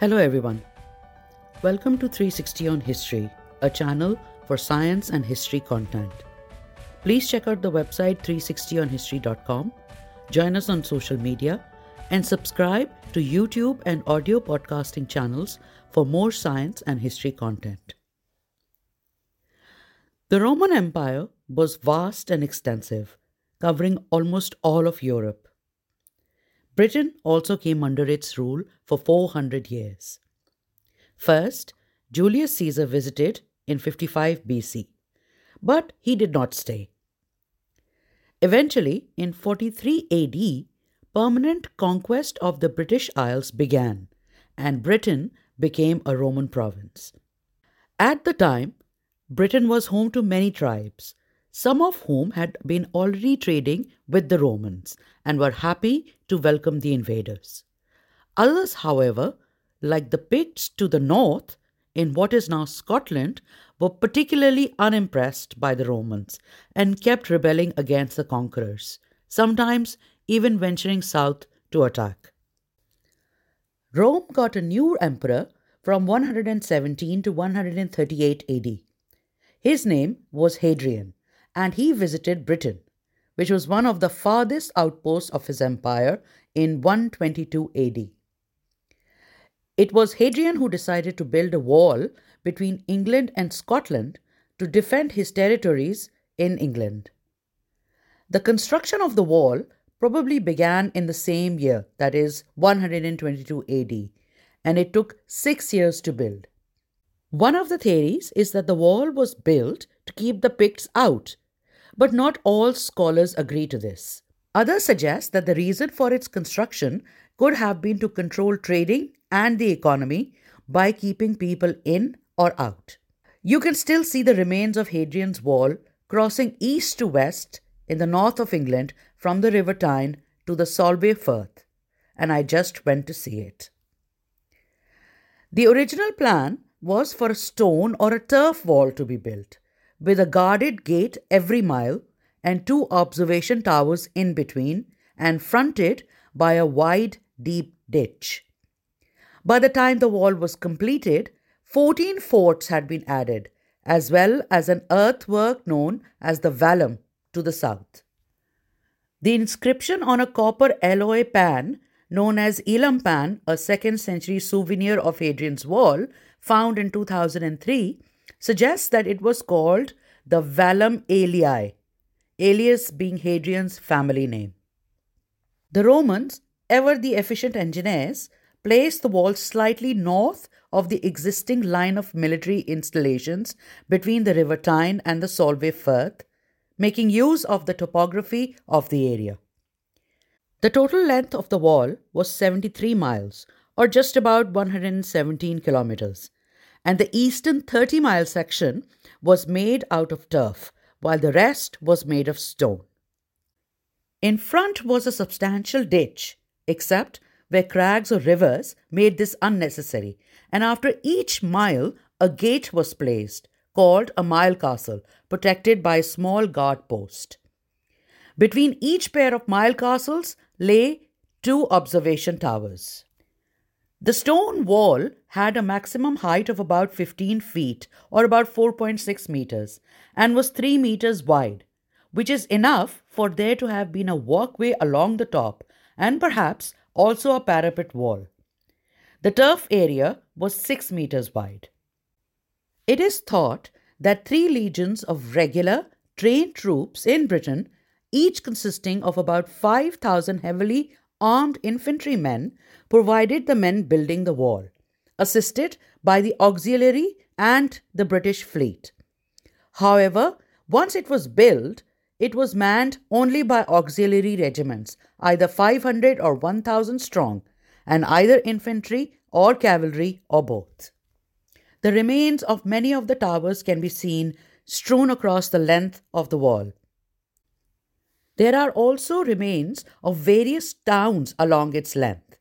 Hello, everyone. Welcome to 360 on History, a channel for science and history content. Please check out the website 360onhistory.com, join us on social media, and subscribe to YouTube and audio podcasting channels for more science and history content. The Roman Empire was vast and extensive, covering almost all of Europe. Britain also came under its rule for 400 years. First, Julius Caesar visited in 55 BC, but he did not stay. Eventually, in 43 AD, permanent conquest of the British Isles began, and Britain became a Roman province. At the time, Britain was home to many tribes, some of whom had been already trading with the Romans and were happy to welcome the invaders. Others, however, like the Picts to the north, in what is now Scotland, were particularly unimpressed by the Romans and kept rebelling against the conquerors, sometimes even venturing south to attack. Rome got a new emperor from 117 to 138 AD. His name was Hadrian, and he visited Britain, which was one of the farthest outposts of his empire in 122 AD. It was Hadrian who decided to build a wall between England and Scotland to defend his territories in England. The construction of the wall probably began in the same year, that is 122 AD, and it took six years to build. One of the theories is that the wall was built to keep the Picts out, but not all scholars agree to this. Others suggest that the reason for its construction could have been to control trading and the economy by keeping people in or out. You can still see the remains of Hadrian's Wall crossing east to west in the north of England from the River Tyne to the Solway Firth, and I just went to see it. The original plan was for a stone or a turf wall to be built, with a guarded gate every mile and two observation towers in between, and fronted by a wide, deep ditch. By the time the wall was completed, 14 forts had been added, as well as an earthwork known as the vallum to the south. The inscription on a copper alloy pan, known as Ilam pan, a second century souvenir of Hadrian's Wall, found in 2003, suggests that it was called the Vallum Aelii, Aelius being Hadrian's family name. The Romans, ever the efficient engineers, placed the wall slightly north of the existing line of military installations between the River Tyne and the Solway Firth, making use of the topography of the area. The total length of the wall was 73 miles, or just about 117 kilometers, and the eastern 30 mile section was made out of turf, while the rest was made of stone. In front was a substantial ditch, except where crags or rivers made this unnecessary, and after each mile a gate was placed, called a mile castle, protected by a small guard post. Between each pair of mile castles lay two observation towers. The stone wall had a maximum height of about 15 feet or about 4.6 meters and was 3 meters wide, which is enough for there to have been a walkway along the top and perhaps also a parapet wall. The turf area was 6 meters wide. It is thought that three legions of regular, trained troops in Britain, each consisting of about 5,000 heavily armed infantrymen, provided the men building the wall, assisted by the auxiliary and the British fleet. However, once it was built, it was manned only by auxiliary regiments, either 500 or 1,000 strong, and either infantry or cavalry or both. The remains of many of the towers can be seen strewn across the length of the wall. There are also remains of various towns along its length.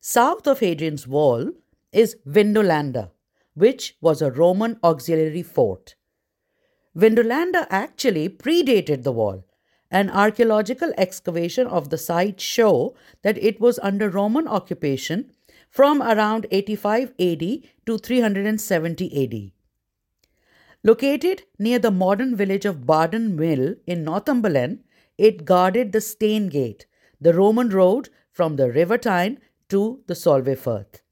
South of Hadrian's Wall is Vindolanda, which was a Roman auxiliary fort. Vindolanda actually predated the wall. An archaeological excavation of the site show that it was under Roman occupation from around 85 AD to 370 AD. Located near the modern village of Bardon Mill in Northumberland, it guarded the Stanegate, the Roman road from the River Tyne to the Solway Firth.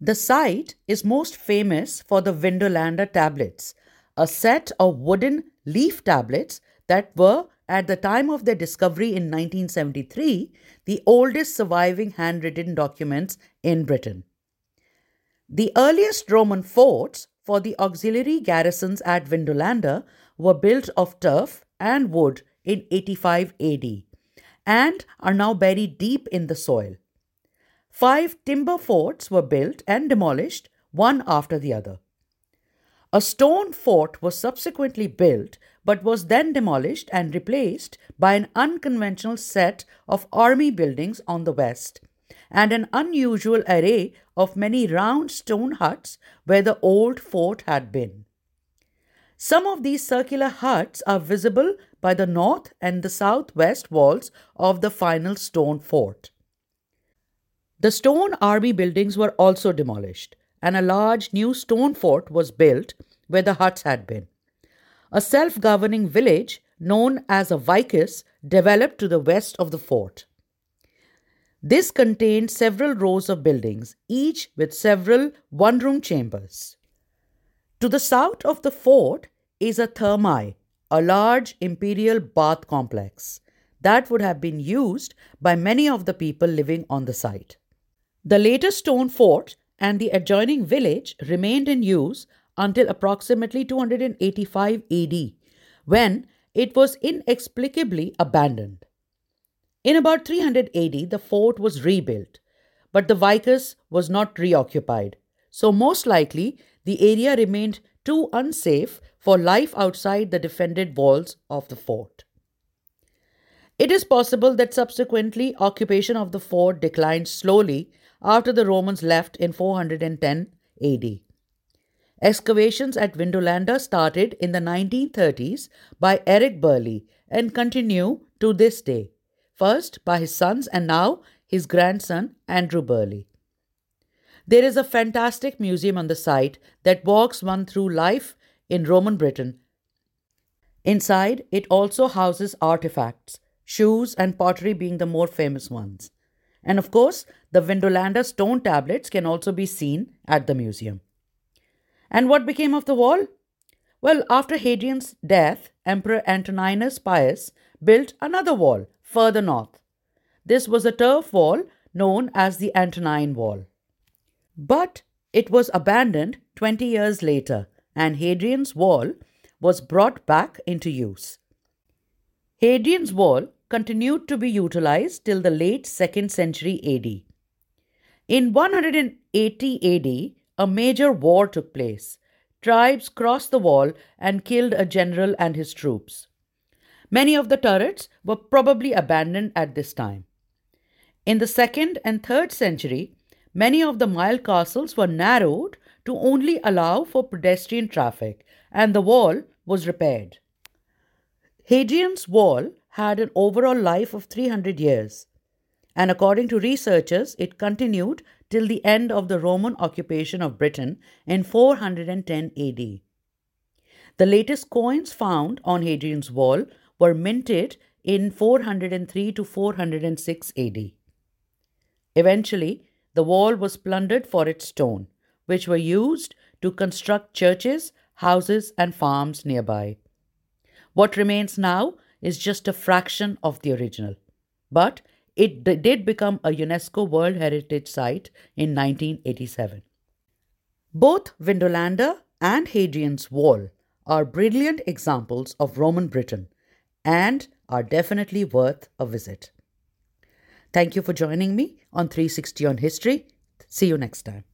The site is most famous for the Vindolanda tablets, a set of wooden leaf tablets that were, at the time of their discovery in 1973, the oldest surviving handwritten documents in Britain. The earliest Roman forts for the auxiliary garrisons at Vindolanda were built of turf and wood in 85 AD and are now buried deep in the soil. Five timber forts were built and demolished, one after the other. A stone fort was subsequently built but was then demolished and replaced by an unconventional set of army buildings on the west and an unusual array of many round stone huts where the old fort had been. Some of these circular huts are visible by the north and the southwest walls of the final stone fort. The stone army buildings were also demolished, and a large new stone fort was built where the huts had been. A self governing village known as a vicus developed to the west of the fort. This contained several rows of buildings, each with several one room chambers. To the south of the fort is a thermae, a large imperial bath complex that would have been used by many of the people living on the site. The later stone fort and the adjoining village remained in use until approximately 285 AD, when it was inexplicably abandoned. In about 300 AD, the fort was rebuilt, but the vicus was not reoccupied, so most likely the area remained too unsafe for life outside the defended walls of the fort. It is possible that subsequently occupation of the fort declined slowly after the Romans left in 410 AD. Excavations at Vindolanda started in the 1930s by Eric Birley and continue to this day, first by his sons and now his grandson Andrew Birley. There is a fantastic museum on the site that walks one through life in Roman Britain. Inside, it also houses artifacts, shoes, and pottery being the more famous ones. And of course, the Vindolanda stone tablets can also be seen at the museum. And what became of the wall? Well, after Hadrian's death, Emperor Antoninus Pius built another wall further north. This was a turf wall known as the Antonine Wall. But it was abandoned 20 years later, and Hadrian's Wall was brought back into use. Hadrian's Wall continued to be utilized till the late 2nd century AD. In 180 AD, a major war took place. Tribes crossed the wall and killed a general and his troops. Many of the turrets were probably abandoned at this time. In the 2nd and 3rd century, many of the mile castles were narrowed to only allow for pedestrian traffic, and the wall was repaired. Hadrian's Wall had an overall life of 300 years, and according to researchers, it continued till the end of the Roman occupation of Britain in 410 AD. The latest coins found on Hadrian's Wall were minted in 403 to 406 AD. Eventually, the wall was plundered for its stone, which were used to construct churches, houses, and farms nearby. What remains now is just a fraction of the original. But it d- did become a UNESCO World Heritage Site in 1987. Both Vindolanda and Hadrian's Wall are brilliant examples of Roman Britain and are definitely worth a visit. Thank you for joining me on 360 on History. See you next time.